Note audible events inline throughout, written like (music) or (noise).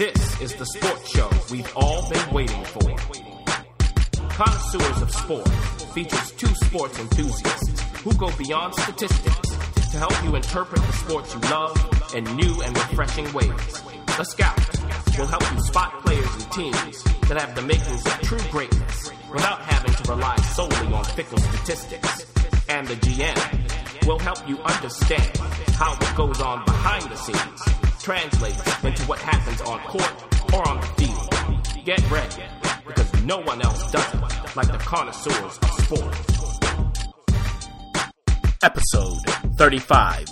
This is the sports show we've all been waiting for. Connoisseurs of Sport features two sports enthusiasts who go beyond statistics to help you interpret the sports you love in new and refreshing ways. The Scout will help you spot players and teams that have the makings of true greatness without having to rely solely on fickle statistics. And the GM will help you understand how what goes on behind the scenes translates into what happens on court or on the field. Get ready, because no one else does it like the connoisseurs of sport. Episode 35.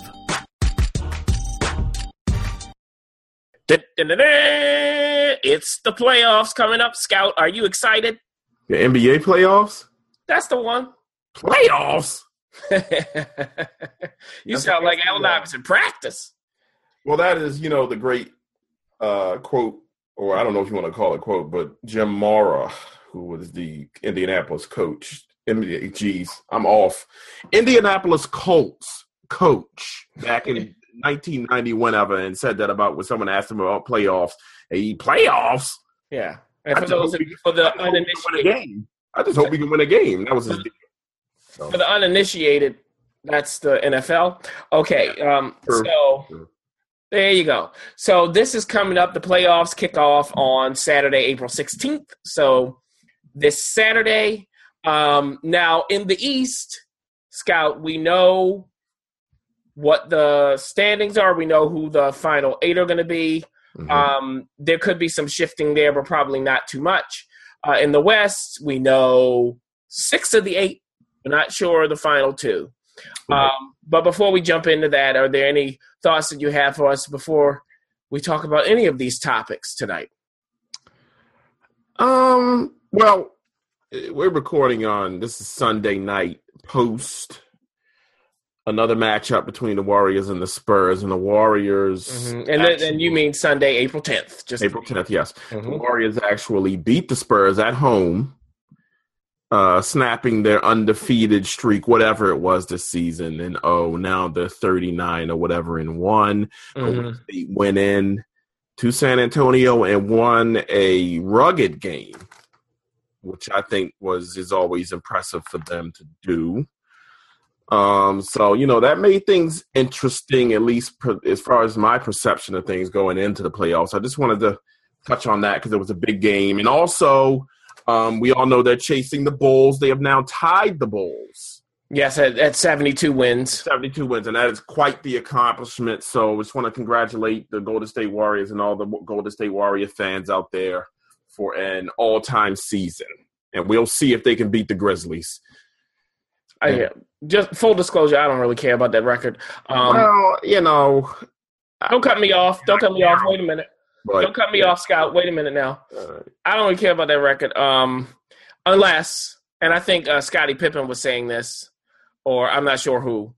It's the playoffs coming up, Scout. Are you excited? The NBA playoffs? That's the one. Playoffs? (laughs) you That's sound like the Allen one. Iverson. Practice. Well, that is, you know, the great uh, quote, or I don't know if you want to call it quote, but Jim Mora, who was the Indianapolis coach. Geez, I'm off. Indianapolis Colts coach back in 1990, whenever, and said that about when someone asked him about playoffs. Hey, playoffs? Yeah. And I for just those hope we- for the I just hope we can win a uninitiated, game. I just hope we can win a game. That was his deal. for the uninitiated, that's the NFL. Okay. Um, True. so True. There you go. So this is coming up. The playoffs kick off on Saturday, April 16th. So this Saturday. Um, now in the East, Scout, we know what the standings are. We know who the final eight are going to be. Mhm. Um, there could be some shifting there, but probably not too much. Uh, in the West, we know six of the eight. We're not sure the final two. Right. Um, but before we jump into that, are there any thoughts that you have for us before we talk about any of these topics tonight? Um. Well, we're recording on this is Sunday night post another matchup between the Warriors and the Spurs, and the Warriors. And then, and you mean Sunday, April 10th? Just April tenth? Yes, the Mhm. Warriors actually beat the Spurs at home, uh, snapping their undefeated streak, whatever it was this season. And oh, now they're thirty nine or whatever in one. Mhm. They went in to San Antonio and won a rugged game, which I think was is always impressive for them to do. Um, so you know that made things interesting, at least per, as far as my perception of things going into the playoffs. I just wanted to touch on that because it was a big game, and also um, we all know they're chasing the Bulls. They have now tied the Bulls. Yes, at, at 72 wins. 72 wins, and that is quite the accomplishment. So, I just want to congratulate the Golden State Warriors and all the Golden State Warrior fans out there for an all time season. And we'll see if they can beat the Grizzlies. I, just full disclosure, I don't really care about that record. Um, well, you know, don't cut me off. Don't cut me off. Wait a minute. Don't cut me off, Scout. Wait a minute now. uh, I don't really care about that record. Um, unless, and I think uh, Scottie Pippen was saying this, or I'm not sure who.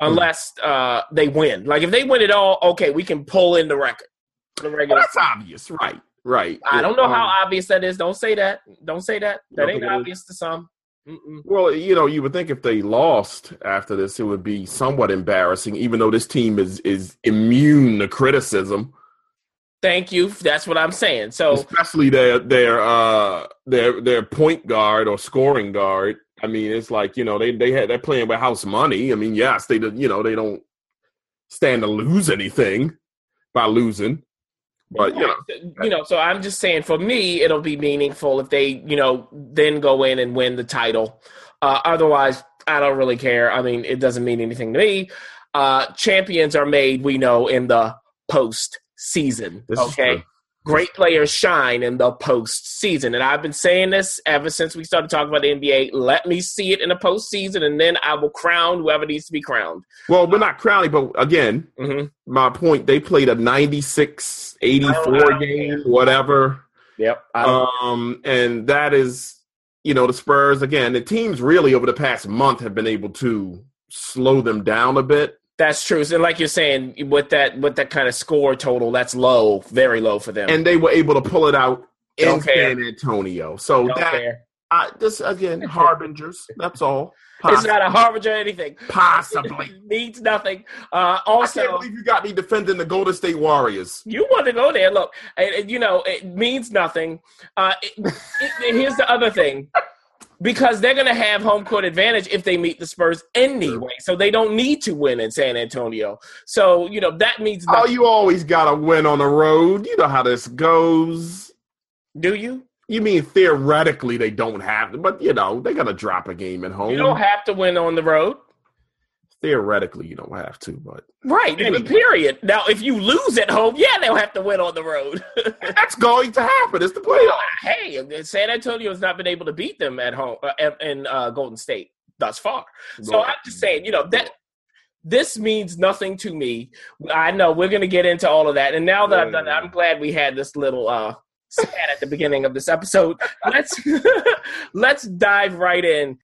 Unless uh, they win, like if they win it all, okay, we can pull in the record. The well, regular. that's obvious, right? Right. I don't know Um, how obvious that is. Don't say that. Don't say that. That ain't think it is? obvious to some. Mm-mm. Well, you know, you would think if they lost after this, it would be somewhat embarrassing, even though this team is is immune to criticism. Thank you. That's what I'm saying. So especially their their uh their their point guard or scoring guard. I mean, it's like you know they they had they're playing with house money. I mean, yes, they you know they don't stand to lose anything by losing, but you know you know, so I'm just saying for me, it'll be meaningful if they, you know, then go in and win the title. Uh, otherwise, I don't really care. I mean, it doesn't mean anything to me. Uh, champions are made, we know, in the post season. This Okay. Great players shine in the post season. And I've been saying this ever since we started talking about the NBA. Let me see it in the postseason, and then I will crown whoever needs to be crowned. well, we're not crowning, but again, hmm my point. They played a 96, I don't- 84 don't game, whatever. Yep. Um, and that is, you know, the Spurs again. The teams really over the past month have been able to slow them down a bit. That's true. So like you're saying, with that with that kind of score total, that's low, very low for them. and they were able to pull it out in Don't care. San Antonio. So Don't that care. I just again (laughs) harbingers. That's all. It's not a harbinger or anything. Possibly. It (laughs) means nothing. Uh, I also, can't believe you got me defending the Golden State Warriors. you want to go there. Look, and, and, you know, it means nothing. Uh, it, it, here's the other thing. (laughs) Because they're going to have home court advantage if they meet the Spurs anyway. So they don't need to win in San Antonio. So, you know, that means Oh, you always got to win on the road. You know how this goes. Do you? You mean theoretically they don't have to, but you know they got to drop a game at home. You don't have to win on the road. Theoretically, you don't have to, but Right. Anyway. Period. Now, if you lose at home, yeah, they'll have to win on the road. (laughs) that's going to happen. It's the playoffs. hey, San Antonio has not been able to beat them at home uh, in uh, Golden State thus far. So I'm just saying, you know that this means nothing to me. I know we're going to get into all of that, and now that I've done that, I'm glad we had this little uh, spat at the beginning of this episode. (laughs) Let's (laughs) let's dive right in.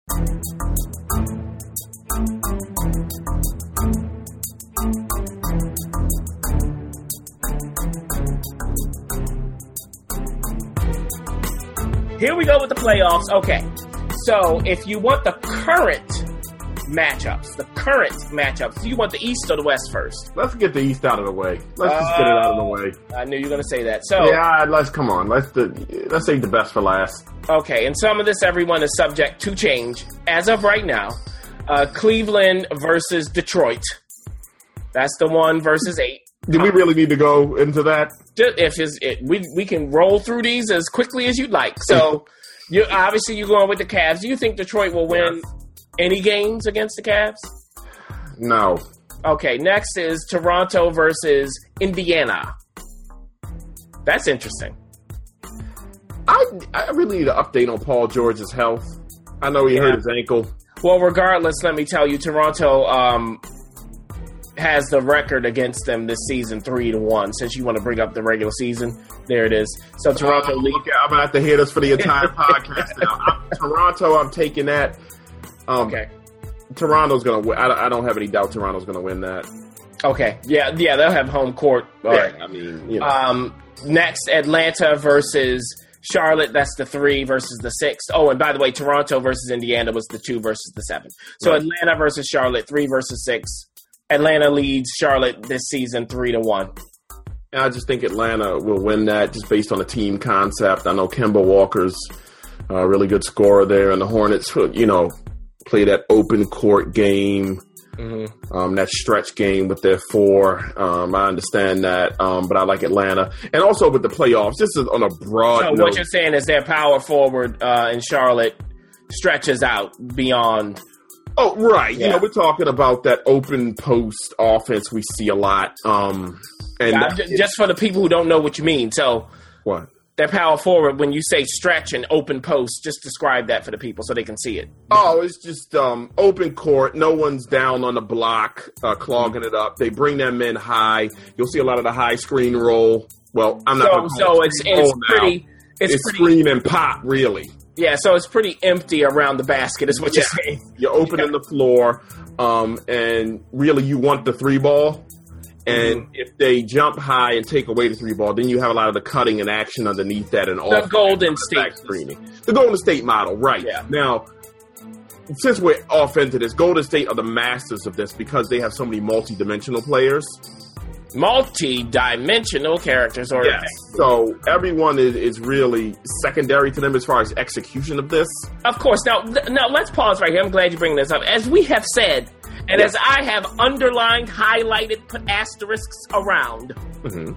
Here we go with the playoffs. Okay. So if you want the current matchups, the current matchups, do you want the East or the West first? Let's get the East out of the way. Let's just get it out of the way. I knew you were going to say that. So, Yeah, let's come on. Let's the, let's save the best for last. okay. And some of this, everyone is subject to change. As of right now, uh, Cleveland versus Detroit. That's the one versus eight. Do we really need to go into that? If is it, we we can roll through these as quickly as you'd like. So, you obviously you're going with the Cavs. Do you think Detroit will win any games against the Cavs? No. Okay, next is Toronto versus Indiana. That's interesting. I I really need an update on Paul George's health. I know he Yeah. hurt his ankle. Well, regardless, let me tell you, Toronto um, has the record against them this season, three to one. Since you want to bring up the regular season, there it is. So Toronto Uh, lead. look, I'm gonna have to hear this for the entire (laughs) podcast now. I'm, Toronto, I'm taking that. Um, Okay, Toronto's gonna win. I, I don't have any doubt Toronto's gonna win that. okay, yeah, yeah, they'll have home court. All right. I mean, you know, Um, next, Atlanta versus Charlotte. That's the three versus the six. Oh, and by the way, Toronto versus Indiana was the two versus the seven. So Right. Atlanta versus Charlotte, three versus six. Atlanta leads Charlotte this season three to one. I just think Atlanta will win that just based on the team concept. I know Kemba Walker's a really good scorer there, and the Hornets, you know, play that open court game, Mm-hmm. um, that stretch game with their four. Um, I understand that, um, but I like Atlanta, and also with the playoffs. This is on a broad So note. what you're saying is their power forward uh, in Charlotte stretches out beyond. Oh, right. You know, we're talking about that open post offense we see a lot. Um, and Uh, j- just for the people who don't know what you mean. So what? that power forward, when you say stretch and open post, just describe that for the people so they can see it. Oh, it's just um, open court. No one's down on the block, uh, clogging it up. They bring them in high. You'll see a lot of the high screen roll. Well, I'm not. So so it's it's pretty. It's, It's, pretty. screen and pop, really. Yeah, so it's pretty empty around the basket, is what you're saying. You're opening the floor, um, and really you want the three ball. And Mm-hmm. if they jump high and take away the three ball, then you have a lot of the cutting and action underneath that and all The Golden State. screening. The Golden State model, right. Yeah. Now, since we're off into this, Golden State are the masters of this because they have so many multi-dimensional players. Multi-dimensional characters, or yes. So everyone is, is really secondary to them as far as execution of this. Of course. Now, now let's pause right here. I'm glad you bring this up. As we have said, and as I have underlined, highlighted, put asterisks around, Mhm.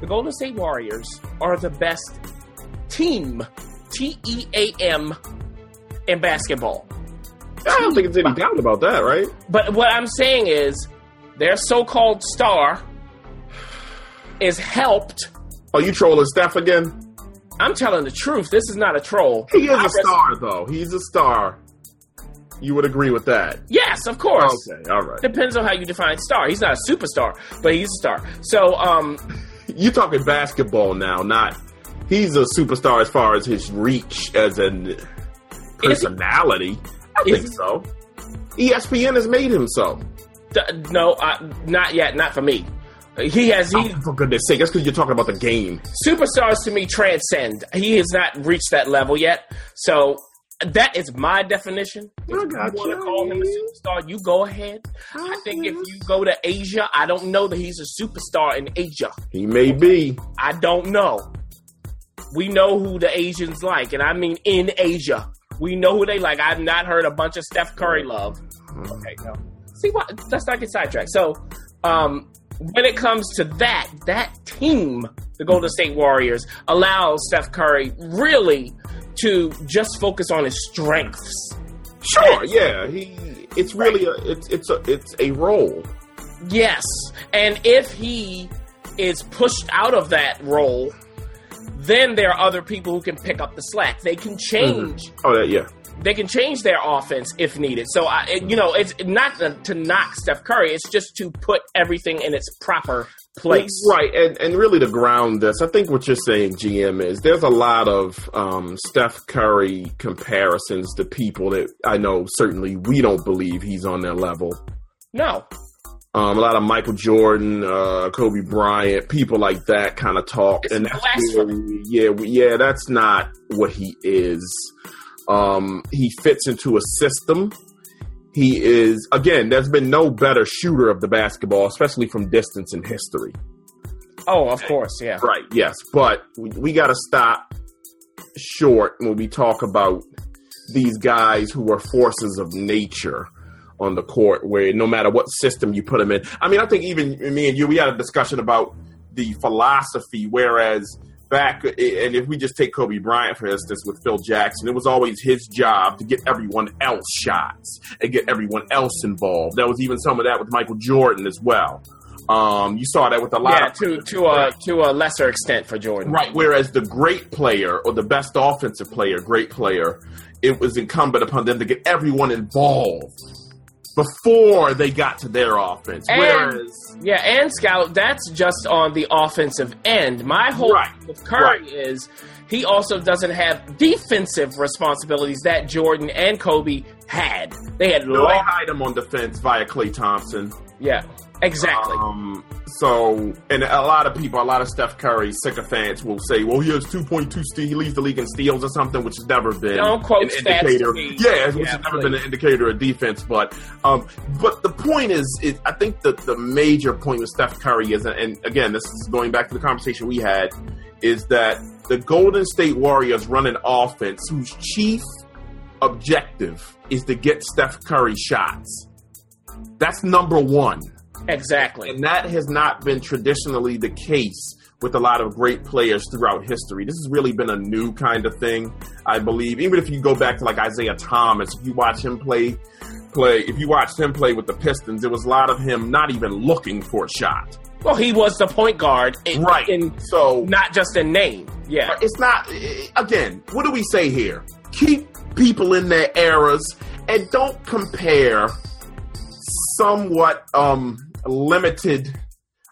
the Golden State Warriors are the best team, T E A M, in basketball. I don't think there's any doubt about that, right? But what I'm saying is, their so-called star is helped. Are you trolling Steph again? I'm telling the truth. This is not a troll. He is I a res- star, though. He's a star. You would agree with that? Yes, of course. Okay, all right. Depends on how you define star. He's not a superstar, but he's a star. So, um, (laughs) You're talking basketball now, not. He's a superstar as far as his reach as an personality. I think so. ESPN has made him so. d- no, uh, not yet. Not for me. He has he Oh, for goodness sake, that's because you're talking about the game. superstars to me transcend. He has not reached that level yet. So that is my definition. If I you want to call him a superstar, you go ahead. I think if you go to Asia, I don't know that he's a superstar in Asia. He may be. I don't know. We know who the Asians like, and I mean in Asia. We know who they like. I've not heard a bunch of Steph Curry love. Okay, no. See what? Let's not get sidetracked. So, um, when it comes to that, that team, the Golden State Warriors, allows Steph Curry really to just focus on his strengths. Sure, yeah. He. It's really a. It's it's a it's a role. Yes, and if he is pushed out of that role, then there are other people who can pick up the slack. They can mm-hmm. change. Oh, that yeah. They can change their offense if needed. So, I, you know, it's not to, to knock Steph Curry. It's just to put everything in its proper place. Right, and and really to ground this, I think what you're saying, GM, is there's a lot of um, Steph Curry comparisons to people that I know certainly we don't believe he's on their level. No, Um, a lot of Michael Jordan, uh, Kobe Bryant, people like that kind of talk, It's and that's really- yeah, yeah, that's not what he is. Um, he fits into a system. He is again. There's been no better shooter of the basketball, especially from distance in history. Oh, of course, yeah. Right. Yes, but we, we got to stop short when we talk about these guys who are forces of nature on the court, where no matter what system you put them in. I mean, I think even me and you, we had a discussion about the philosophy, whereas back, and if we just take Kobe Bryant for instance with Phil Jackson, it was always his job to get everyone else shots and get everyone else involved. There was even some of that with Michael Jordan as well. Um, you saw that with a lot Yeah, of to to a to a lesser extent for Jordan. Right. Whereas the great player or the best offensive player, great player, it was incumbent upon them to get everyone involved before they got to their offense. And- Whereas, Yeah, and Scout, that's just on the offensive end. My whole Right, thing with Curry right. is he also doesn't have defensive responsibilities that Jordan and Kobe had. They had no, they hide him on defense via Klay Thompson. yeah, exactly. Um, so, and a lot of people, a lot of Steph Curry sycophants will say, well, he has 2.2 steals, he leads the league in steals or something, which has never been Don't quote an stats indicator. Yeah, which Yeah, has never please. been an indicator of defense. But, um, but the point is, is I think that the major point with Steph Curry is, and again, this is going back to the conversation we had, is that the Golden State Warriors run an offense whose chief objective is to get Steph Curry shots. That's number one. Exactly. And that has not been traditionally the case with a lot of great players throughout history. This has really been a new kind of thing, I believe. Even if you go back to like Isiah Thomas, if you watch him play, play, if you watched him play with the Pistons, there was a lot of him not even looking for a shot. Well, he was the point guard, in, Right. in So not just in name. Yeah, it's not, again, what do we say here? Keep people in their eras and don't compare somewhat um limited.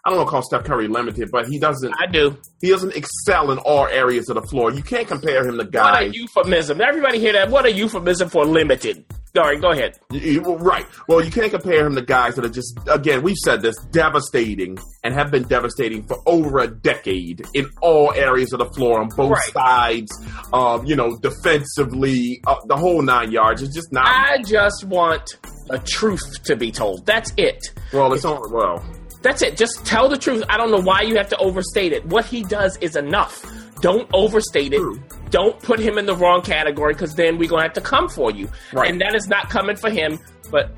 I don't want to call Steph Curry limited, but he doesn't I do. he doesn't excel in all areas of the floor. You can't compare him to guys. What a euphemism! Everybody hear that? What a euphemism for limited. All right, go ahead. You- you- well, right. Well, you can't compare him to guys that are just, again, we've said this, devastating and have been devastating for over a decade in all areas of the floor on both Right. sides. Um, you know, defensively, uh, the whole nine yards. It's just not. I just want a truth to be told. That's it. well, it's on. Well, That's it. Just tell the truth. I don't know why you have to overstate it. What he does is enough. Don't overstate it. True. Don't put him in the wrong category because then we're gonna have to come for you. Right. And that is not coming for him. But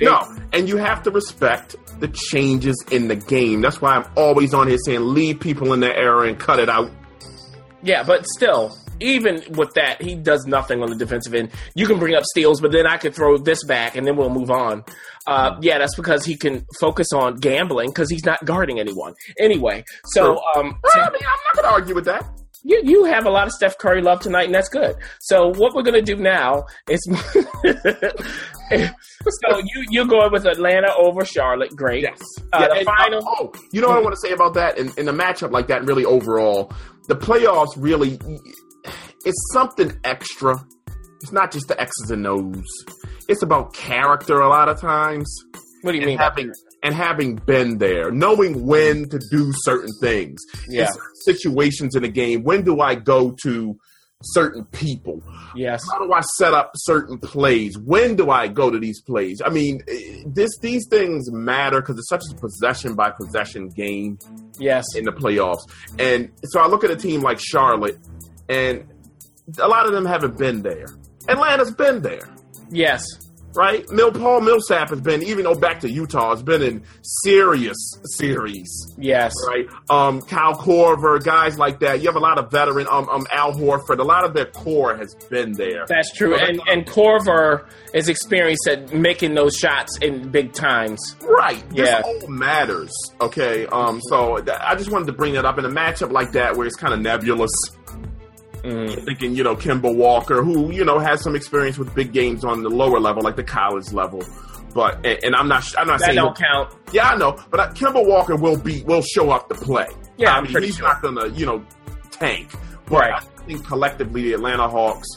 no. And you have to respect the changes in the game. That's why I'm always on here saying leave people in their era and cut it out. Yeah, but still, even with that, he does nothing on the defensive end. You can bring up steals, but then I could throw this back and then we'll move on. Uh, yeah, that's because he can focus on gambling because he's not guarding anyone. Anyway, so um, Well, I mean, I'm not going to argue with that. you you have a lot of Steph Curry love tonight, and that's good. So what we're gonna do now is, (laughs) so you you're going with Atlanta over Charlotte, great. Yes. Uh, Yeah, the and, final. uh, oh, you know what I want to say about that? In, in a matchup like that, really overall, the playoffs really it's something extra. It's not just the X's and O's. It's about character a lot of times, what do you and mean? having and having been there, knowing when to do certain things. Yeah. Certain situations in a game. When do I go to certain people? Yes. How do I set up certain plays? When do I go to these plays? I mean, eh, this these things matter because it's such a possession by possession game Yes. in the playoffs. And so I look at a team like Charlotte, and a lot of them haven't been there. Atlanta's been there, Yes. right? Mill Paul Millsap has been, even though back to Utah, has been in serious series, Yes. right? Um, Kyle Korver, guys like that. You have a lot of veteran, um, um, Al Horford. A lot of their core has been there. That's true. And and Korver is experienced at making those shots in big times. Right. This Yeah. all matters. Okay. Um. So th- I just wanted to bring that up in a matchup like that where it's kind of nebulous. Mm. Thinking, you know, Kemba Walker, who you know has some experience with big games on the lower level, like the college level. But and, and I'm not, I'm not That saying, don't count. yeah, I know. But uh, Kemba Walker will be, will show up to play. Yeah, I mean, he's sure. not gonna, you know, tank. But Right. I think collectively, the Atlanta Hawks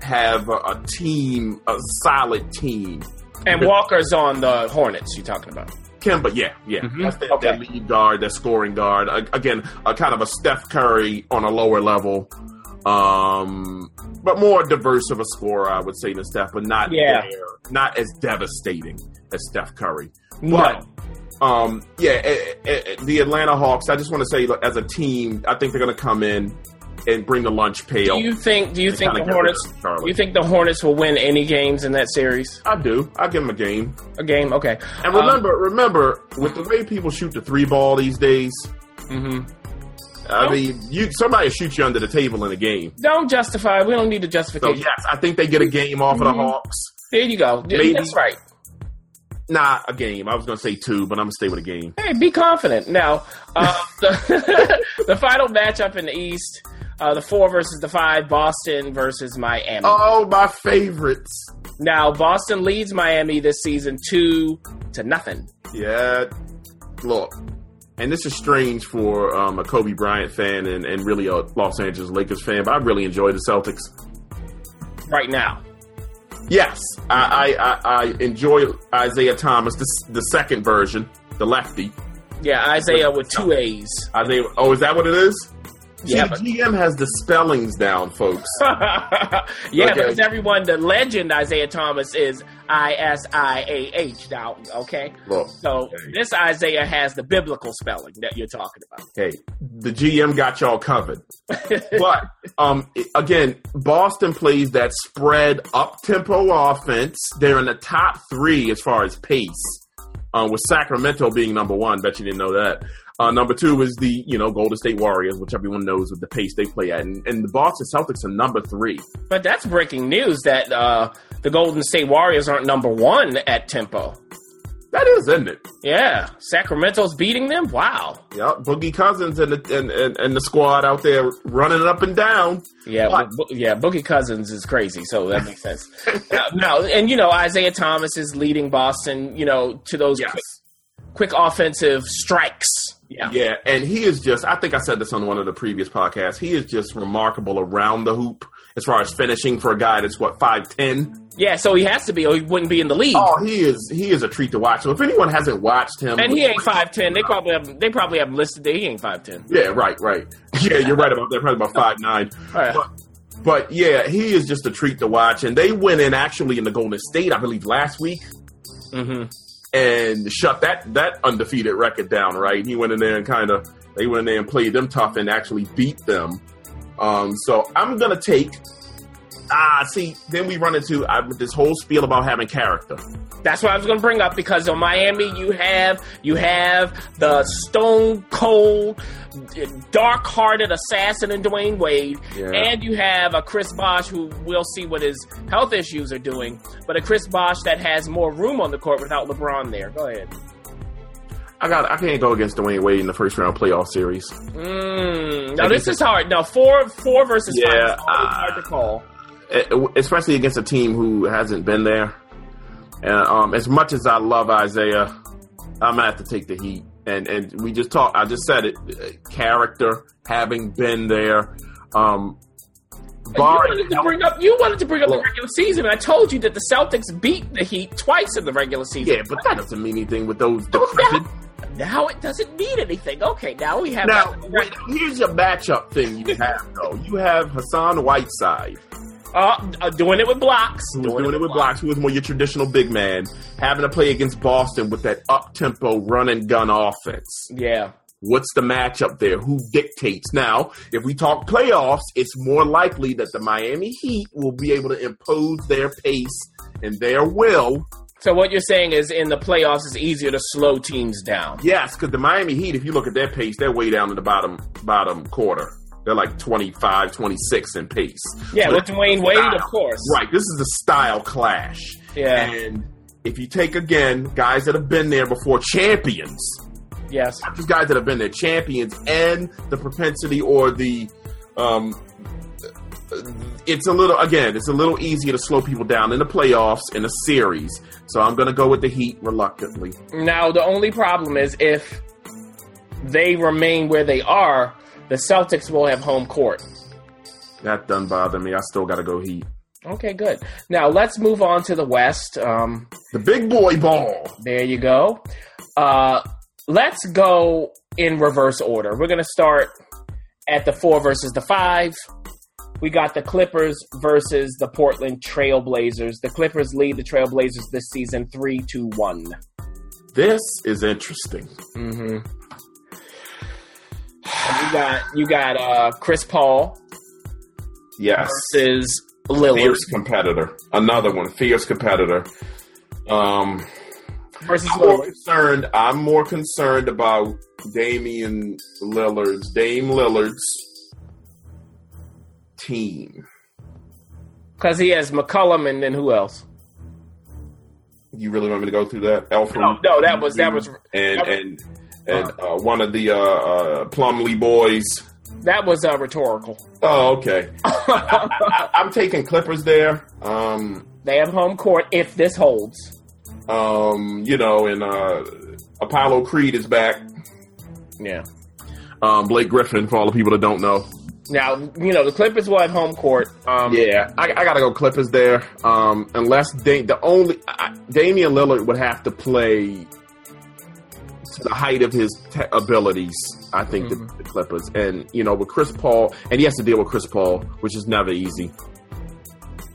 have a, a team, a solid team. And Walker's on the Hornets. You talking about? Kemba, yeah, yeah. Mhm. That's that, Okay. that lead guard, that scoring guard. Again, a kind of a Steph Curry on a lower level, um, but more diverse of a scorer, I would say, than Steph, but not Yeah. there, not as devastating as Steph Curry. No. But um, yeah, eh, eh, eh, the Atlanta Hawks. I just want to say, look, as a team, I think they're going to come in and bring the lunch pail. Do you think? Do you think the Hornets? You think the Hornets will win any games in that series? I do. I give them a game. A game? Okay. And remember, remember, with the way people shoot the three ball these days, hmm I mean, you somebody shoots you under the table in a game. Don't justify. We don't need a So justification. yes, I think they get a game off of the Mhm. Hawks. There you go. Maybe. That's right. Nah, a game. I was gonna say two, but I'm gonna stay with a game. Hey, be confident. Now, uh, (laughs) the, (laughs) the final matchup in the East, uh, the four versus the five, Boston versus Miami. Oh, my favorites. Now, Boston leads Miami this season two to nothing. Yeah, look, and this is strange for um, a Kobe Bryant fan and, and really a Los Angeles Lakers fan, but I really enjoy the Celtics. right now. Yes, I I, I, enjoy Isaiah Thomas, the, the second version, the lefty. Yeah, Isaiah with two A's. Isaiah. Oh, is that what it is? See, Yeah, the but- GM has the spellings down, folks. (laughs) yeah, Okay. because everyone, the legend Isiah Thomas is I S I A H now, okay? Look, So this Isaiah has the biblical spelling that you're talking about. hey, the GM got y'all covered. (laughs) but um, again, Boston plays that spread up tempo offense. They're in the top three as far as pace, uh, with Sacramento being number one. Bet you didn't know that. Uh, number two is the you know Golden State Warriors, which everyone knows with the pace they play at, and, and the Boston Celtics are number three. But that's breaking news that uh, the Golden State Warriors aren't number one at tempo. That is, isn't it? Yeah, Sacramento's beating them. Wow. Yeah, Boogie Cousins and the and, and, and the squad out there running it up and down. Yeah, What? Bo- yeah. Boogie Cousins is crazy, so that makes sense. (laughs) now, now, and you know Isaiah Thomas is leading Boston. You know to those Yes. quick, quick offensive strikes. Yeah. Yeah, and he is just, I think I said this on one of the previous podcasts, he is just remarkable around the hoop as far as finishing for a guy that's, what, 5'10? Yeah, so he has to be, or he wouldn't be in the league. Oh, he is he is a treat to watch. So if anyone hasn't watched him. and he ain't five ten. They probably have. They probably have listed that he ain't five ten. Yeah, right, right. (laughs) Yeah, you're right about that. Probably about 5'9. Right. (laughs) But, but yeah, he is just a treat to watch. And they went in actually in the Golden State, I believe, last week. Mm-hmm. And shut that that undefeated record down. Right, he went in there and kind of they went in there and played them tough and actually beat them. Um, so I'm gonna take. Ah, see, then we run into uh, this whole spiel about having character. That's what I was going to bring up because in Miami you have you have the stone cold, dark hearted assassin in Dwyane Wade, Yeah. and you have a Chris Bosh who we'll see what his health issues are doing, but a Chris Bosh that has more room on the court without LeBron there. Go ahead. I got. I can't go against Dwyane Wade in the first round playoff series. Mm, now this is hard. Now four four versus Yeah, five is uh, hard to call. Eh, especially against a team who hasn't been there. And um, as much as I love Isaiah, I'm gonna have to take the heat. And and we just talked. I just said it. eh, Character, having been there. Um, You wanted to bring up you wanted to bring up the regular season. I told you that the Celtics beat the Heat twice in the regular season. yeah, but that doesn't mean anything with those decrepit. now it doesn't mean anything. Okay, now we have Now, wait, here's your matchup thing you have, though. You have Hassan Whiteside, uh, uh, doing it with blocks. who was doing it with blocks, who was more your traditional big man, having to play against Boston with that up tempo run and gun offense. Yeah. What's the matchup there? Who dictates? Now, if we talk playoffs, it's more likely that the Miami Heat will be able to impose their pace and their will. So what you're saying is in the playoffs, it's easier to slow teams down. Yes, because the Miami Heat, if you look at their pace, they're way down in the bottom bottom quarter. They're like 25, 26 in pace. Yeah, So with Dwyane Wade, of course. Right. This is a style clash. Yeah. And if you take again guys that have been there before, champions, Yes. just guys that have been there, champions, and the propensity or the, um, it's a little again, it's a little easier to slow people down in the playoffs in a series. So I'm going to go with the Heat reluctantly. Now the only problem is if they remain where they are, the Celtics will have home court. That doesn't bother me. I still got to go Heat. Okay, good. Now let's move on to the West. Um, The big boy ball. there you go. Uh, let's go in reverse order. We're gonna start at the four versus the five. We got the Clippers versus the Portland Trailblazers. The Clippers lead the Trailblazers this season three to one. This is interesting. Mm-hmm. You got you got uh, Chris Paul Yes. versus Lillard Fierce competitor. Another one. Fierce competitor. Um, versus I'm more concerned. I'm more concerned about Damian Lillard's Dame Lillard's team. because he has McCollum and then who else? You really want me to go through that? Alfred, No, no, that was that was and that was- and and uh, one of the uh, uh, Plumlee boys. that was uh, rhetorical. Oh, okay. I, I'm taking Clippers there. Um, they have home court if this holds. um, you know, and uh, Apollo Creed is back. Yeah. Um, Blake Griffin, for all the people that don't know. Now you know the Clippers will have home court. Um, Yeah, I, I gotta go Clippers there. Um, unless da- the only I, Damian Lillard would have to play to the height of his te- abilities. I think the, the Clippers, and you know, with Chris Paul, and he has to deal with Chris Paul, which is never easy.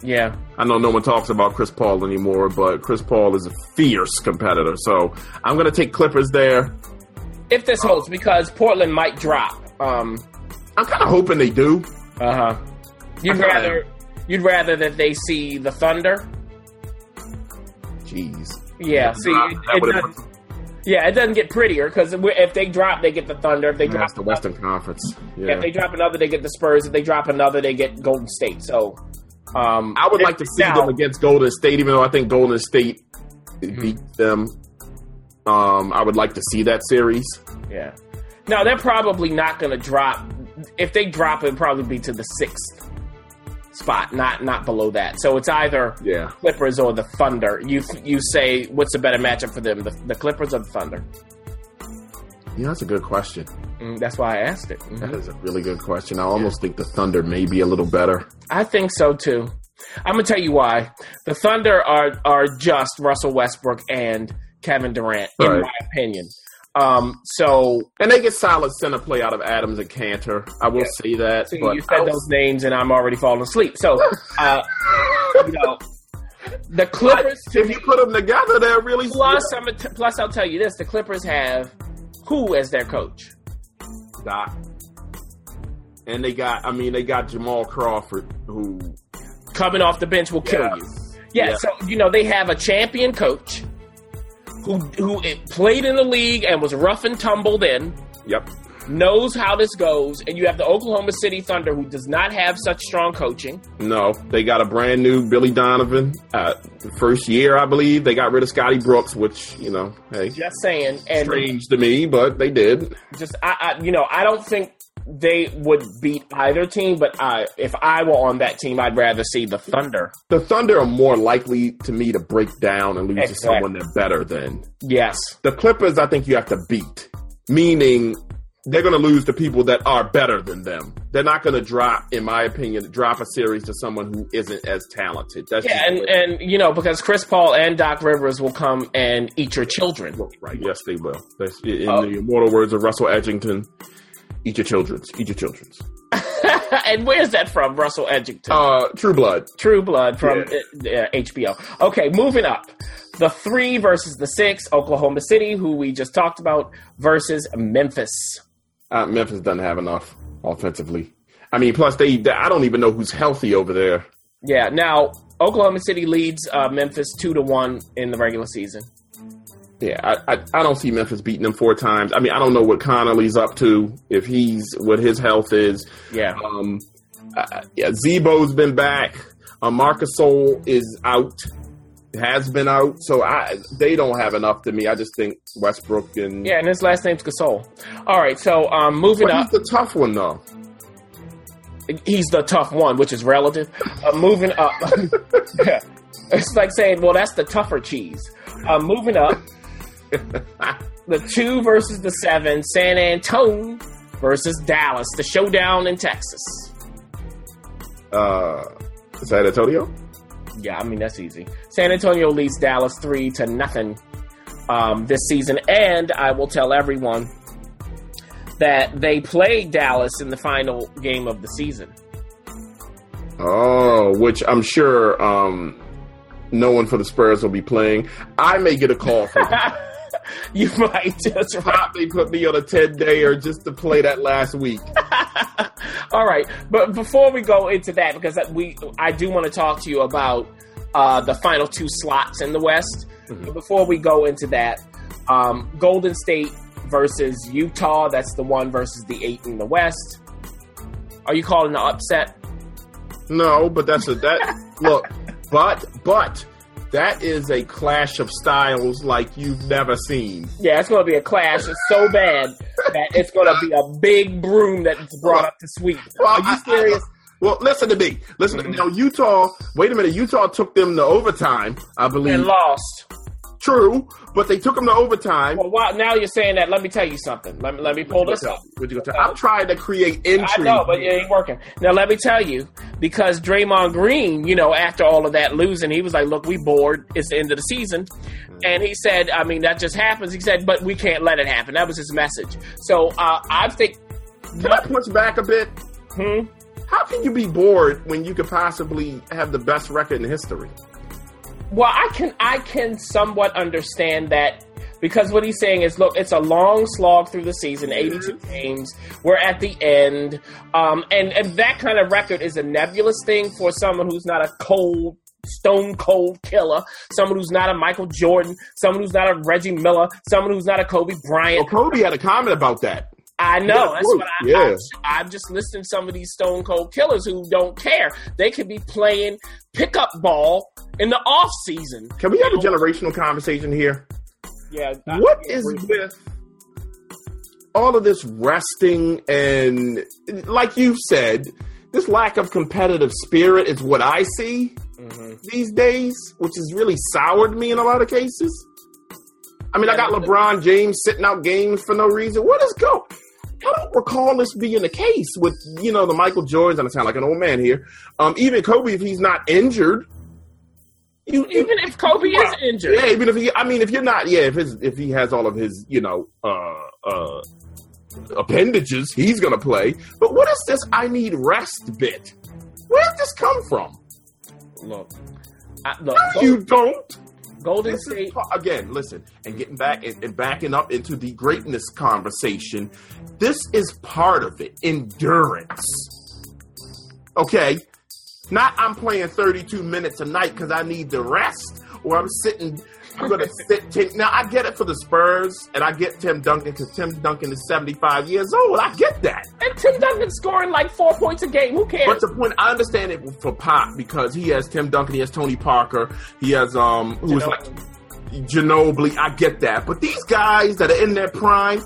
Yeah. I know no one talks about Chris Paul anymore, but Chris Paul is a fierce competitor. So I'm gonna take Clippers there. If this holds, because Portland might drop. Um. I'm kind of hoping they do. Uh huh. You'd rather you'd rather that they see the Thunder. Jeez. Yeah. See, it, it doesn't, yeah, it doesn't get prettier because if they drop, they get the Thunder. If they drop That's the Western Conference. Yeah, if they drop another, they get the Spurs. If they drop another, they get Golden State. So, um, I would like to see now- them against Golden State, even though I think Golden State beat them. Um, I would like to see that series. Yeah. Now they're probably not going to drop. If they drop, it'd probably be to the sixth spot, not not below that. So it's either Yeah. Clippers or the Thunder. You you say what's a better matchup for them, the, the Clippers or the Thunder? Yeah, that's a good question. Mm, that's why I asked it. Mhm. That is a really good question. I almost think the Thunder may be a little better. I think so too. I'm gonna tell you why. The Thunder are are just Russell Westbrook and Kevin Durant, in my opinion. Um, so And they get solid center play out of Adams and Kanter. I will Yeah. say that. But you said those names, and I'm already falling asleep. So, uh, you know, the (laughs) Clippers. if you put them together, they're really Plus, I'm t- plus, I'll tell you this: the Clippers have who as their coach? Doc. And they got, I mean, they got Jamal Crawford, who Coming off the bench will kill you. Yeah, Yeah. so you know they have a champion coach who who played in the league and was rough and tumbled in. Yep. knows how this goes, and you have the Oklahoma City Thunder, who does not have such strong coaching. No, they got a brand new Billy Donovan. Uh, first year, I believe. They got rid of Scotty Brooks, which, you know, hey, Just saying, and strange to me, but they did. just I, I, you know, I don't think they would beat either team, but I, if I were on that team, I'd rather see the Thunder. The Thunder are more likely to me to break down and lose Exactly. to someone they're better than. Yes, The Clippers, I think you have to beat, meaning they're going to lose to people that are better than them. They're not going to drop, in my opinion, drop a series to someone who isn't as talented. That's Yeah, and, and you know because Chris Paul and Doc Rivers will come and eat your children. right. Yes, they will. That's in Oh. the immortal words of Russell Edgington. Eat your children's. Eat your children's. (laughs) and where's that from, Russell Edgington? Uh, True Blood. True Blood from Yeah. uh, HBO. Okay, moving up. The three versus the six, Oklahoma City, who we just talked about, versus Memphis. Uh, Memphis doesn't have enough offensively. I mean, plus they, they- I don't even know who's healthy over there. Yeah, now Oklahoma City leads uh, Memphis two to one in the regular season. Yeah, I, I I don't see Memphis beating them four times. I mean, I don't know what Conley's up to, if he's what his health is. Yeah, Um, uh, yeah, Z-Bo's been back. Uh, Marcus Sol is out, has been out. So I they don't have enough to me. I just think Westbrook and yeah, and his last name's Gasol. All right, so um, moving up, the tough one though. he's the tough one, which is relative. Uh, moving up, (laughs) yeah. it's like saying, well, that's the tougher cheese. Uh, moving up, the two versus the seven, San Antonio versus Dallas, the showdown in Texas. Uh, San Antonio. Yeah, I mean that's easy. San Antonio leads Dallas three to nothing um, this season, and I will tell everyone that they played Dallas in the final game of the season. Oh, which I'm sure um, no one for the Spurs will be playing. I may get a call from (laughs) (laughs) you might. just probably put me on a ten day or just to play that last week. (laughs) All right, but before we go into that, because we, I do want to talk to you about uh, the final two slots in the West. But before we go into that, um, Golden State versus Utah. That's the one versus the eight in the West. Are you calling the upset? No, but that's a that look, but but that is a clash of styles like you've never seen. Yeah, it's going to be a clash. It's so bad that it's going to be a big broom that's brought up to sweep. Are you serious? well, listen to me. Listen, Mm-hmm. now Utah. Wait a minute. Utah took them to overtime, I believe. and lost. True, but they took them to overtime. Well, wow, now you're saying that. Let me tell you something. Let me let me pull this up. What'd you go tell- I'm trying to create interest. I know, but it ain't working. Now let me tell you, because Draymond Green, you know, after all of that losing, he was like, "Look, we bored. It's the end of the season," and he said, "I mean, that just happens." He said, "But we can't let it happen." That was his message. So uh, I think, Can I push back a bit? hmm? How can you be bored when you could possibly have the best record in history? Well, I can I can somewhat understand that because what he's saying is, look, it's a long slog through the season, 82 games. We're at the end, um, and and that kind of record is a nebulous thing for someone who's not a cold. Stone cold killer, someone who's not a Michael Jordan, someone who's not a Reggie Miller, someone who's not a Kobe Bryant. Well, Kobe had a comment about that. I know. Yeah, that's what I, yeah. I, I'm just listing some of these stone cold killers who don't care. They could be playing pickup ball in the off season. Can we have a generational conversation here? Yeah. I- What is with all of this resting and, like you said, this lack of competitive spirit is what I see Mhm. these days, which has really soured me in a lot of cases. I mean, I got LeBron James sitting out games for no reason. What is go? I don't recall this being the case with you know the Michael Jordans. I sound like an old man here. Um, even Kobe, if he's not injured, you, you Even if Kobe is injured. yeah, even if he, I mean, if you're not, yeah, if his, if he has all of his, you know, uh, uh, appendages, he's gonna play. But what is this? I need rest bit. Where did this come from? Look, I, look, No, Gol- you don't. Golden This State. pa- again. Listen, and getting back and, and backing up into the greatness conversation. This is part of it. Endurance. Okay, not I'm playing 32 minutes a night because I need the rest, or I'm sitting. I'm gonna sit. Tim, now I get it for the Spurs, and I get Tim Duncan because Tim Duncan is 75 years old. I get that. And Tim Duncan scoring like four points a game. Who cares? But the point, I understand it for Pop because he has Tim Duncan, he has Tony Parker, he has um who is like Ginobili. I get that, but these guys that are in their prime,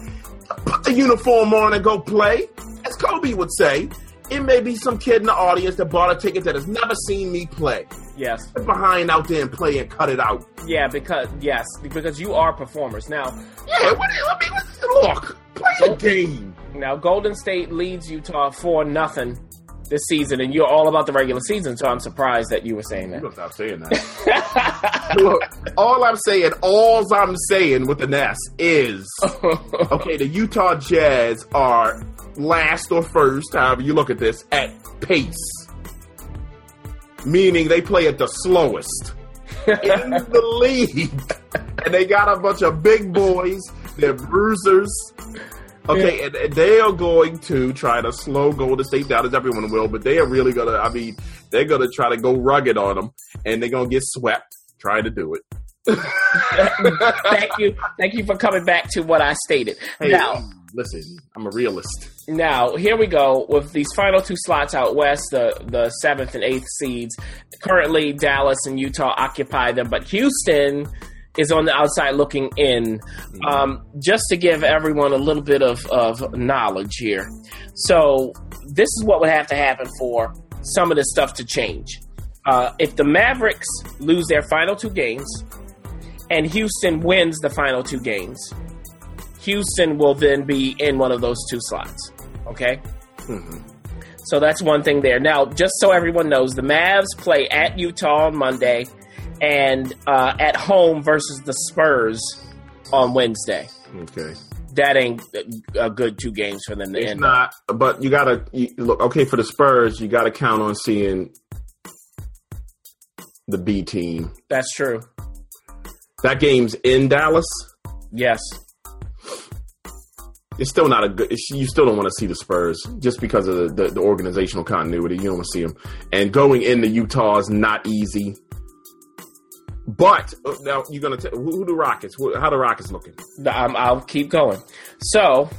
put the uniform on and go play. As Kobe would say, it may be some kid in the audience that bought a ticket that has never seen me play. Yes, Get behind out there and play and cut it out. yeah, because yes, because you are performers now. Yeah, what, let me look. Play a game. Now Golden State leads Utah for nothing this season, and you're all about the regular season. So I'm surprised that you were saying You that. don't stop saying that. (laughs) Look, all I'm saying, all I'm saying with an S is (laughs) okay. The Utah Jazz are last or first, however you look at this, at pace, meaning they play at the slowest in (laughs) the league, and they got a bunch of big boys. They're bruisers. Okay, and, and they are going to try to slow Golden State down, as everyone will, but they are really gonna. I mean, they're gonna try to go rugged on them, and they're gonna get swept trying to do it. (laughs) thank you, thank you for coming back to what I stated. Hey, now, listen, I'm a realist. now here we go with these final two slots out west, the the seventh and eighth seeds. Currently, Dallas and Utah occupy them, but Houston is on the outside looking in. Um, just to give everyone a little bit of, of knowledge here. So, this is what would have to happen for some of this stuff to change. Uh, if the Mavericks lose their final two games and Houston wins the final two games, Houston will then be in one of those two slots. Okay? Mhm. So that's one thing there. Now, just so everyone knows, the Mavs play at Utah on Monday and uh, at home versus the Spurs on Wednesday. Okay, That ain't a good two games for them to it's end. not. But you gotta you, look. Okay, for the Spurs, you gotta count on seeing the B team. That's true. That game's in Dallas. Yes. It's still not a good. It's, you still don't want to see the Spurs just because of the, the, the organizational continuity. You don't want to see them. And going into Utah is not easy. But uh, now you're gonna tell who, who the Rockets? Who, how the Rockets looking? Um, I'll keep going. So,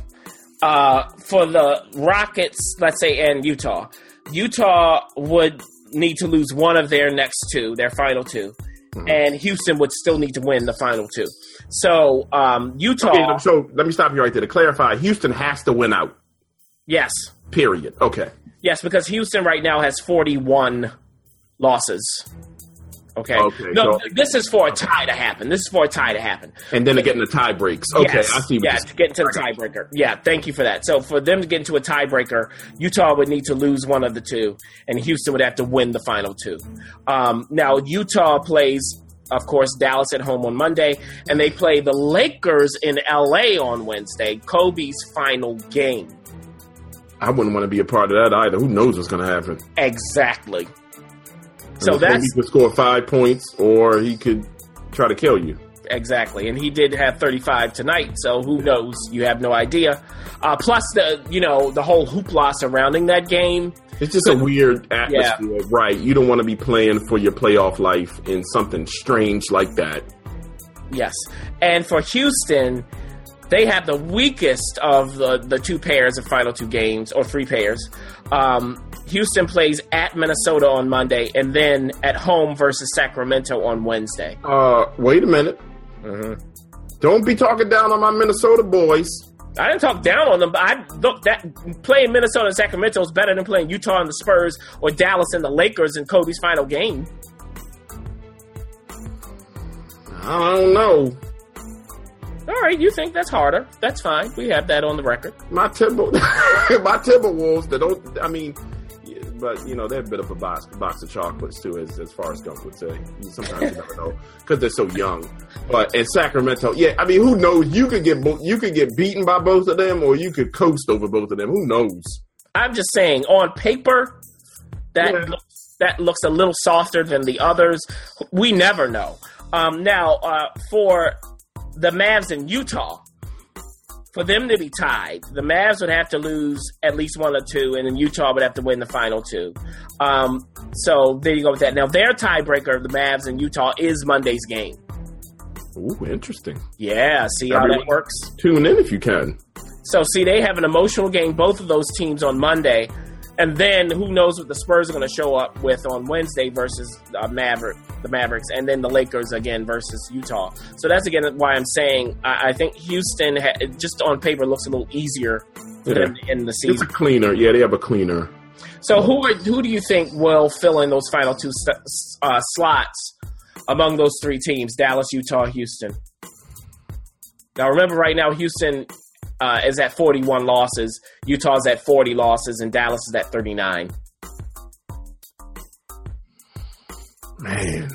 uh, for the Rockets, let's say, and Utah, Utah would need to lose one of their next two, their final 2 and Houston would still need to win the final two. So, um, Utah, Okay, so let me stop you right there to clarify. Houston has to win out. yes, Period. Okay. yes, because Houston right now has 41 losses. Okay. Okay, no, so- this is for a tie to happen. This is for a tie to happen. And then to get in the tie breaks. Okay, yes, I see. What yeah, to get into the tiebreaker. Yeah, thank you for that. So for them to get into a tiebreaker, Utah would need to lose one of the two, and Houston would have to win the final two. Um, now Utah plays, of course, Dallas at home on Monday, and they play the Lakers in LA on Wednesday. Kobe's final game. I wouldn't want to be a part of that either. Who knows what's going to happen? Exactly. So And that's he could score five points, or he could try to kill you. Exactly, and he did have 35 tonight, so who knows? You have no idea. Uh, plus, the you know the whole hoopla surrounding that game. It's just a weird atmosphere, right? You don't want to be playing for your playoff life in something strange like that. Yes, and for Houston, they have the weakest of the the two pairs of final two games or three pairs. Um, Houston plays at Minnesota on Monday, and then at home versus Sacramento on Wednesday. Uh, wait a minute. Don't be talking down on my Minnesota boys. I didn't talk down on them, but I look that playing Minnesota and Sacramento is better than playing Utah and the Spurs or Dallas and the Lakers in Kobe's final game. I don't know. All right, you think that's harder? That's fine. We have that on the record. My Timber, (laughs) my Timberwolves. They don't. I mean, but you know they're a bit of a box, box of chocolates too, as as far as Gump would say. Sometimes you never know because they're so young. But in Sacramento, yeah, I mean, who knows? You could get bo- you could get beaten by both of them, or you could coast over both of them. Who knows? I'm just saying, on paper, that Yeah. looks, that looks a little softer than the others. We never know. Um, now, uh, for the Mavs in Utah, for them to be tied, the Mavs would have to lose at least one or two, and then Utah would have to win the final two. Um, so there you go with that. Now, their tiebreaker, the Mavs and Utah, is Monday's game. Ooh, interesting. Yeah, see how that works? Tune in if you can. So, see, they have an emotional game, both of those teams on Monday. And then who knows what the Spurs are going to show up with on Wednesday versus uh, Maverick, the Mavericks, and then the Lakers again versus Utah. So that's again why I'm saying I, I think Houston ha- just on paper looks a little easier them in the season. It's a cleaner. Yeah, they have a cleaner. So who are, who do you think will fill in those final two uh, slots among those three teams: Dallas, Utah, Houston? Now remember, right now Houston uh, is at 41 losses. Utah's at 40 losses, and Dallas is at 39. Man,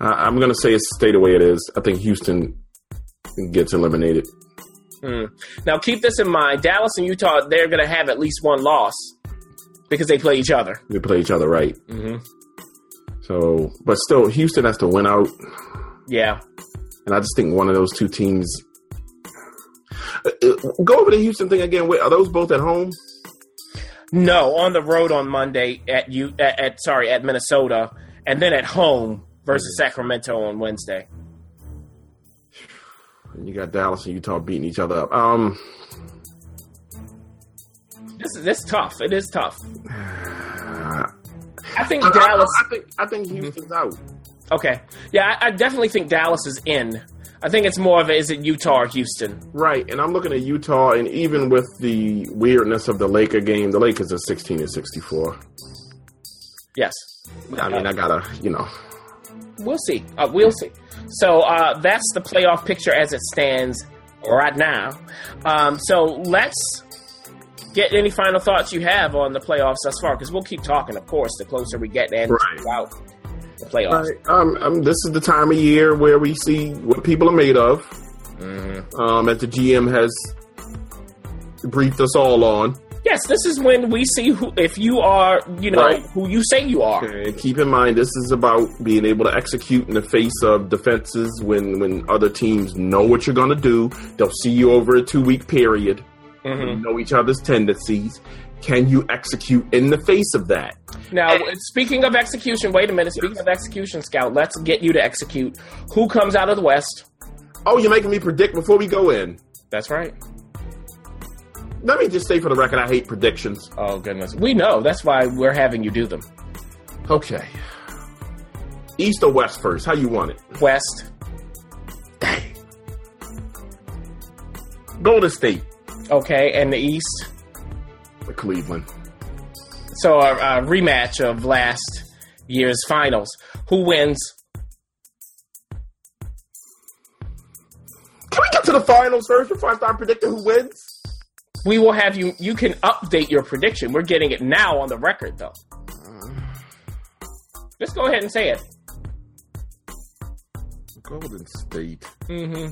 I, I'm gonna say it's stay the way it is. I think Houston gets eliminated. Hmm. Now, keep this in mind: Dallas and Utah, they're going to have at least one loss because they play each other. They play each other right. hmm So, but still, Houston has to win out, Yeah. and I just think one of those two teams. Go over the Houston thing again. Wait, are those both at home? No, on the road on Monday at you at, at sorry at Minnesota, and then at home versus Sacramento on Wednesday. And you got Dallas and Utah beating each other up. Um, This is this is tough. It is tough. I, (sighs) I think I- Dallas. I think I think Houston's out. Okay, yeah, I, I definitely think Dallas is in. I think it's more of a, is it Utah or Houston? Right, and I'm looking at Utah, and even with the weirdness of the Laker game, the Lakers are 16 and 64. Yes, I mean, I gotta, you know, we'll see. Uh, we'll see. So uh, that's the playoff picture as it stands right now. Um, so let's get any final thoughts you have on the playoffs thus far, because we'll keep talking, of course, the closer we get and Right. the playoffs. Right. Um, um, this is the time of year where we see what people are made of, Mm-hmm. um, as the GM has briefed us all on. Yes, this is when we see who, if you are, you know, Right. who you say you are. And keep in mind, this is about being able to execute in the face of defenses when, when other teams know what you're going to do. They'll see you over a two week period. Mhm. Know each other's tendencies. Can you execute in the face of that? Now, speaking of execution, wait a minute. Speaking of execution, Scout, let's get you to execute. Who comes out of the West? Oh, you're making me predict before we go in. That's right. Let me just say for the record, I hate predictions. Oh goodness, we know. That's why we're having you do them. Okay. East or West first? How you want it? West. Dang. Golden State, Okay, and the East. Cleveland. So a, a rematch of last year's finals. Who wins? Can we get to the finals first before I start predicting who wins? We will have you. You can update your prediction. We're getting it now on the record, though. Just go ahead and say it. Golden State. hmm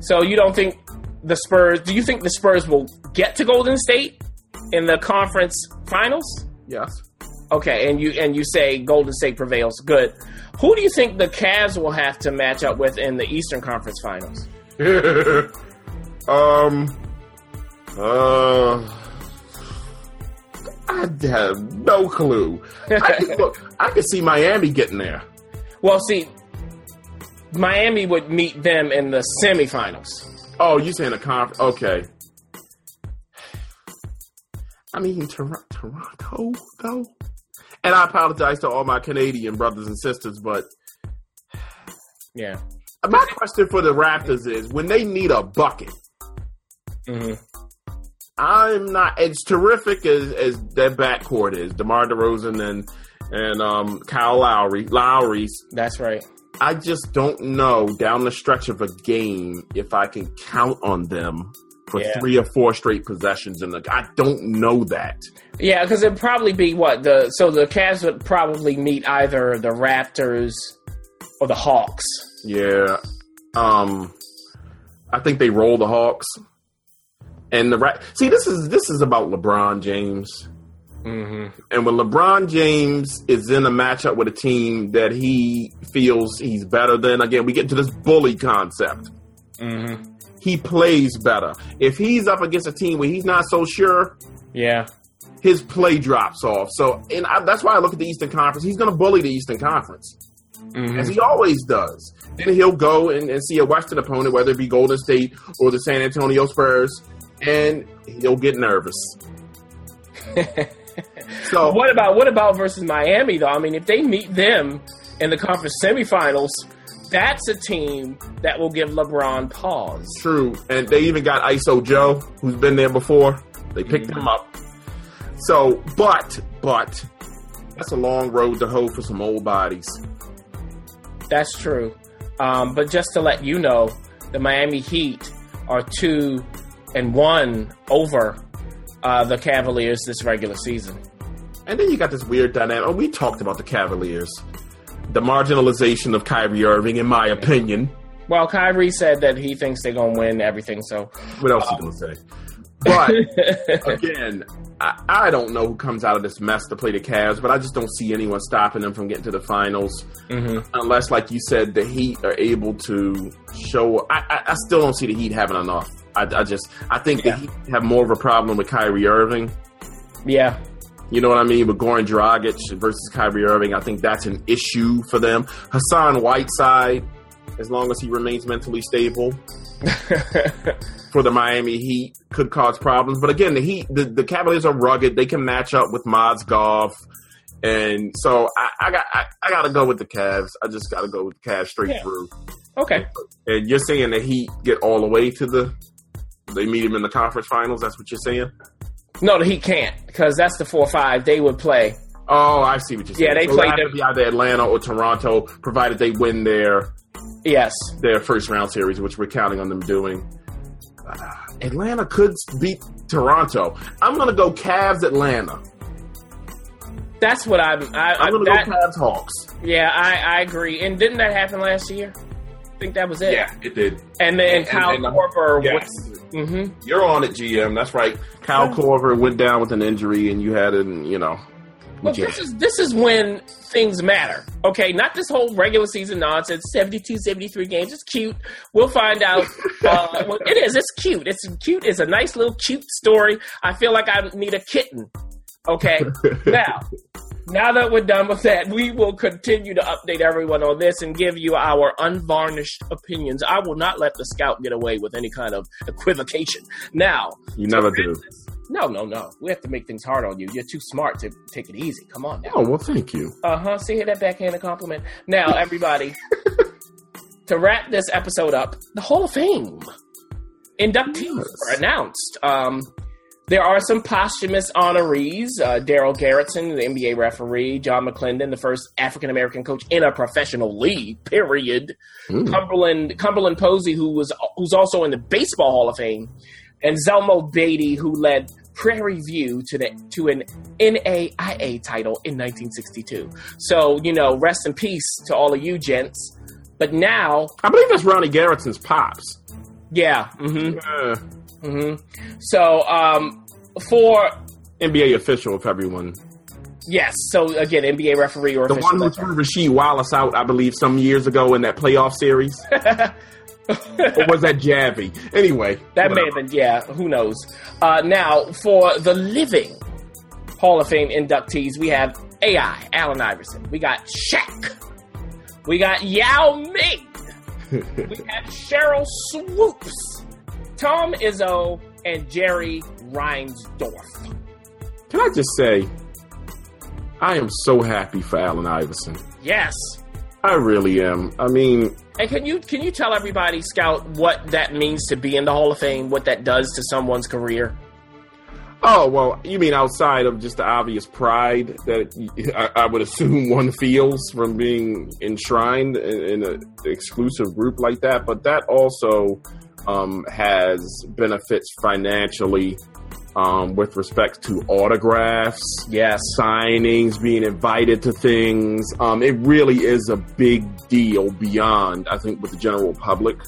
So you don't think the Spurs? Do you think the Spurs will get to Golden State in the conference finals? Yes. Okay, and you and you say Golden State prevails. Good. Who do you think the Cavs will have to match up with in the Eastern Conference Finals? (laughs) um. Uh. I have no clue. I (laughs) can, look, I can see Miami getting there. Well, see, Miami would meet them in the semifinals. Oh, you saying a conference? Okay. I mean, Tor- Toronto, though. And I apologize to all my Canadian brothers and sisters, but Yeah. my question for the Raptors is when they need a bucket, hmm I'm not as terrific as, as their backcourt is, DeMar DeRozan and and um, Kyle Lowry, Lowry's. That's right. I just don't know down the stretch of a game if I can count on them for Yeah. three or four straight possessions. And I don't know that. Yeah, because it'd probably be what the so the Cavs would probably meet either the Raptors or the Hawks. Yeah. Um I think they roll the Hawks. And the Ra- See, this is this is about LeBron James. Mm-hmm. And when LeBron James is in a matchup with a team that he feels he's better than, again, we get into this bully concept. Mm-hmm. He plays better. If he's up against a team where he's not so sure, Yeah. his play drops off. So, and I, that's why I look at the Eastern Conference. He's going to bully the Eastern Conference. Mm-hmm. as he always does. Then he'll go and, and see a Western opponent, whether it be Golden State or the San Antonio Spurs, and he'll get nervous. (laughs) so What about what about versus Miami though? I mean, if they meet them in the conference semifinals, that's a team that will give LeBron pause. true, and they even got ISO Joe, who's been there before. They picked him up. So, but but that's a long road to hoe for some old bodies. That's true. Um, but just to let you know, the Miami Heat are two and one over uh, the Cavaliers this regular season. And then you got this weird dynamic. Oh, we talked about the Cavaliers, the marginalization of Kyrie Irving, in my opinion. Well, Kyrie said that he thinks they're going to win everything. So What else you gonna say? But (laughs) again, I, I don't know who comes out of this mess to play the Cavs, but I just don't see anyone stopping them from getting to the finals, Mhm. unless, like you said, the Heat are able to show. I, I, I still don't see the Heat having enough. I, I just I think Yeah. the Heat have more of a problem with Kyrie Irving. yeah, You know what I mean? With Goran Dragic versus Kyrie Irving, I think that's an issue for them. Hassan Whiteside, as long as he remains mentally stable (laughs) for the Miami Heat, could cause problems. But again, the Heat, the, the Cavaliers are rugged. They can match up with Mozgov. And so I, I got I, I got to go with the Cavs. I just got to go with the Cavs straight Yeah. through. okay. And you're saying the Heat get all the way to the they meet him in the conference finals. That's what you're saying. No, Heat can't because that's the four five they would play. Oh, I see what you're saying. Yeah, they so played have to be either Atlanta or Toronto, provided they win their Yes, their first round series, which we're counting on them doing. Uh, Atlanta could beat Toronto. I'm going to go Cavs Atlanta. that's what I'm. I, going to that, go Cavs Hawks. yeah, I, I agree. And didn't that happen last year? I think that was it. Yeah, it did. And then And- Kyle and- Korver. Yes. Hmm You're on it, GM. That's right. Kyle Korver went down with an injury, and you had an, you know. Well, this is this is when things matter. Okay, not this whole regular season nonsense. 72, 73 games. It's cute. We'll find out. (laughs) Uh, well, it is. It's cute. It's cute. It's a nice little cute story. I feel like I need a kitten. Okay. (laughs) now, now that we're done with that, we will continue to update everyone on this and give you our unvarnished opinions. I will not let the scout get away with any kind of equivocation. Now, You never do. no, no, no. We have to make things hard on you. You're too smart to take it easy. Come on now. Oh, well, thank you. Uh huh. See here that backhanded compliment. Now, everybody, (laughs) to wrap this episode up, the Hall of Fame inductees Yes. were announced. Um, there are some posthumous honorees: uh, Darell Garretson, the NBA referee; John McLendon, the first African American coach in a professional league. Period. Mm. Cumberland Cumberland Posey, who was who's also in the Baseball Hall of Fame, and Zelmo Beatty, who led Prairie View to the to an NAIA title in 1962. So you know, rest in peace to all of you gents. But now, I believe that's Ronnie Garretson's pops. yeah, hmm Yeah. hmm So um, for NBA official, if everyone. yes, so again, NBA referee or The one who threw Rasheed Wallace out, I believe, some years ago in that playoff series. (laughs) or was that Javi? Anyway, That may have been, yeah, who knows. Uh, now, for the living Hall of Fame inductees, we have AI, Allen Iverson. We got Shaq. We got Yao Ming. (laughs) we have Sheryl Swoopes, Tom Izzo, and Jerry Reinsdorf. Can I just say, I am so happy for Allen Iverson. Yes. I really am. I mean, And can you can you tell everybody, Scout, what that means to be in the Hall of Fame, what that does to someone's career? oh well, you mean outside of just the obvious pride that I, I would assume one feels from being enshrined in, in an exclusive group like that, but that also um, has benefits financially um, with respect to autographs. Yes. signings, being invited to things. Um, it really is a big deal beyond, I think, what the general public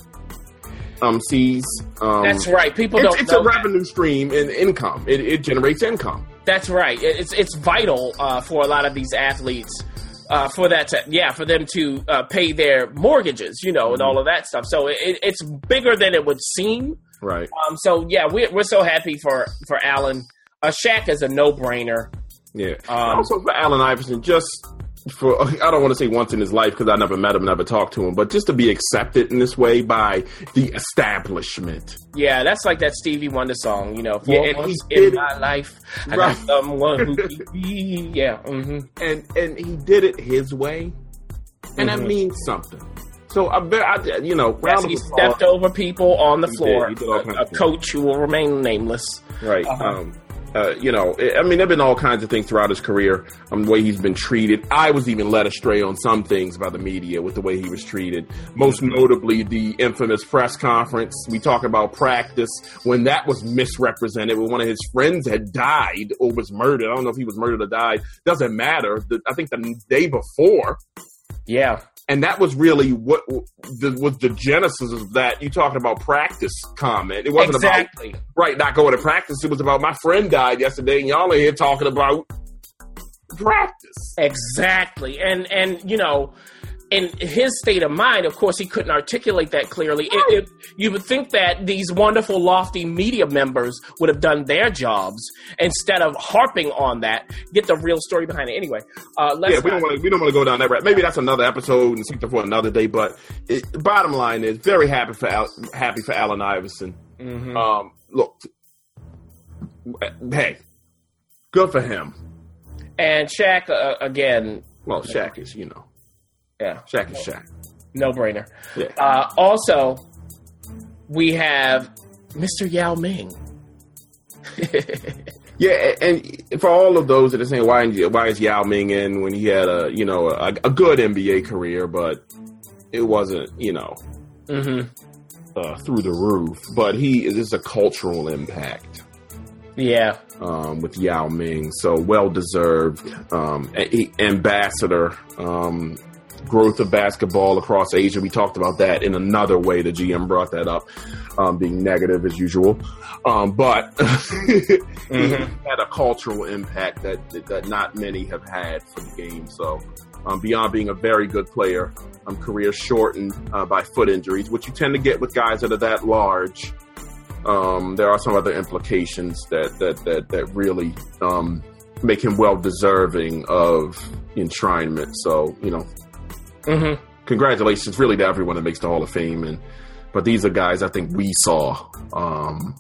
um, sees. Um, That's right. People It's, don't it's a that. revenue stream and income. It, it generates income. That's right. It's it's vital uh, for a lot of these athletes uh, for that to yeah for them to uh, pay their mortgages, you know, and all of that stuff. So it, it's bigger than it would seem. Right. Um, so yeah, we're we're so happy for for Allen. Uh, Shaq is a no brainer. Yeah. Um, also for Allen Iverson, just for I don't want to say once in his life because I never met him, never talked to him, but just to be accepted in this way by the establishment. Yeah, that's like that Stevie Wonder song, you know. For Yeah, and he once did in it- my life, I Right. got someone who. Yeah. hmm and and he did it his way, and that Mhm. means something. So I bet I, you know, Yes, round of he applause. stepped over people on the He did. floor. He did all a, a coach who will remain nameless. Right. Uh-huh. Um, uh, you know, I mean, there've been all kinds of things throughout his career. Um, the way he's been treated. I was even led astray on some things by the media with the way he was treated. Most notably, the infamous press conference. We talk about practice when that was misrepresented. When one of his friends had died or was murdered. I don't know if he was murdered or died. Doesn't matter. The, I think the day before. Yeah and that was really what the, was the genesis of that. You talking about practice comment? It wasn't exactly. about right not going to practice. It was about my friend died yesterday, and y'all are here talking about practice. Exactly, and and you know in his state of mind, of course, he couldn't articulate that clearly. It, it, you would think that these wonderful, lofty media members would have done their jobs instead of harping on that. Get the real story behind it. Anyway, uh, yeah, we don't want to we don't want to go down that route. Maybe that's another episode and something for another day. But it, bottom line is, very happy for Al, happy for Allen Iverson. Mm-hmm. Um, look, hey, good for him. And Shaq uh, again. Well, Shaq is you know yeah. Shaq is Shaq. No brainer. Yeah. Uh, also, we have Mr. Yao Ming. (laughs) yeah, and for all of those that are saying why why is Yao Ming in when he had a you know a, a good NBA career, but it wasn't you know mm-hmm. uh, through the roof. But he is a cultural impact. Yeah. Um, with Yao Ming, so well deserved um, ambassador um, growth of basketball across Asia. We talked about that in another way. The GM brought that up, um, being negative as usual. Um, but (laughs) mm-hmm. he had a cultural impact that that not many have had for the game. So um, beyond being a very good player, um, career shortened uh, by foot injuries, which you tend to get with guys that are that large. Um, there are some other implications that that that that really um, make him well deserving of enshrinement. So you know, Mm-hmm. Congratulations, really, to everyone that makes the Hall of Fame. And but these are guys I think we saw. Um,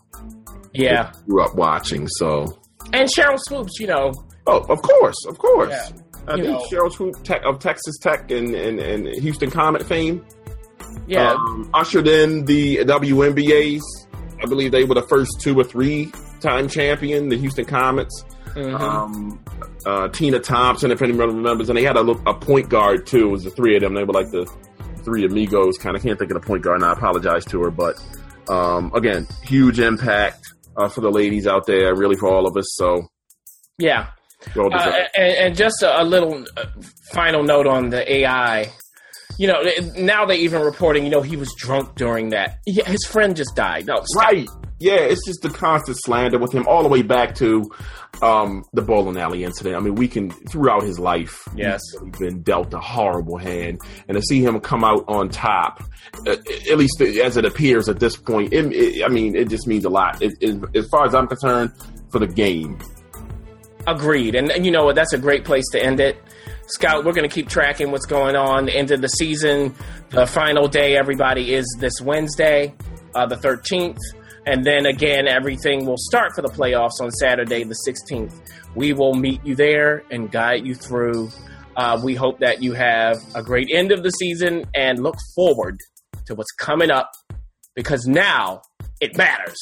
yeah, grew up watching. So and Sheryl Swoopes, you know. Oh, of course, of course. Yeah. I think know. Sheryl Swoop tech, of Texas Tech and, and, and Houston Comet fame. Yeah, um, ushered in the WNBA's. I believe they were the first two or three time champion, the Houston Comets. Mm-hmm. Um, uh, Tina Thompson, if anyone remembers, and they had a, a point guard too. It was the three of them. They were like the three amigos. Kind of can't think of the point guard. And I apologize to her, but um, again, huge impact uh, for the ladies out there, really for all of us. So yeah. Uh, and, and, just a, a little uh, final note on the AI. You know, now they even reporting. You know, he was drunk during that. Yeah, his friend just died. No, right. Yeah, it's just the constant slander with him all the way back to um, the bowling alley incident. I mean, we can throughout his life, yes, he's been dealt a horrible hand, and to see him come out on top, uh, at least as it appears at this point, it, it, I mean, it just means a lot. It, as far as I'm concerned, for the game. Agreed, and, and you know what? That's a great place to end it. Scout, we're going to keep tracking what's going on. The end of the season, the final day, everybody is this Wednesday, uh, the 13th. And then again, everything will start for the playoffs on Saturday, the 16th. We will meet you there and guide you through. Uh, we hope that you have a great end of the season and look forward to what's coming up because now it matters.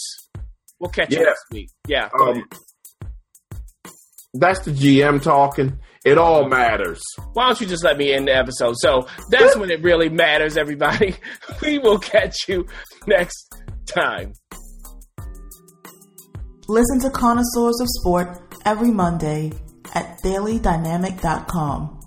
We'll catch yeah. you next week. Yeah. Um, that's the GM talking. It all matters. Why don't you just let me end the episode? So that's when it really matters, everybody. (laughs) We will catch you next time. Listen to Connoisseurs of Sport every Monday at dailydynamic.com.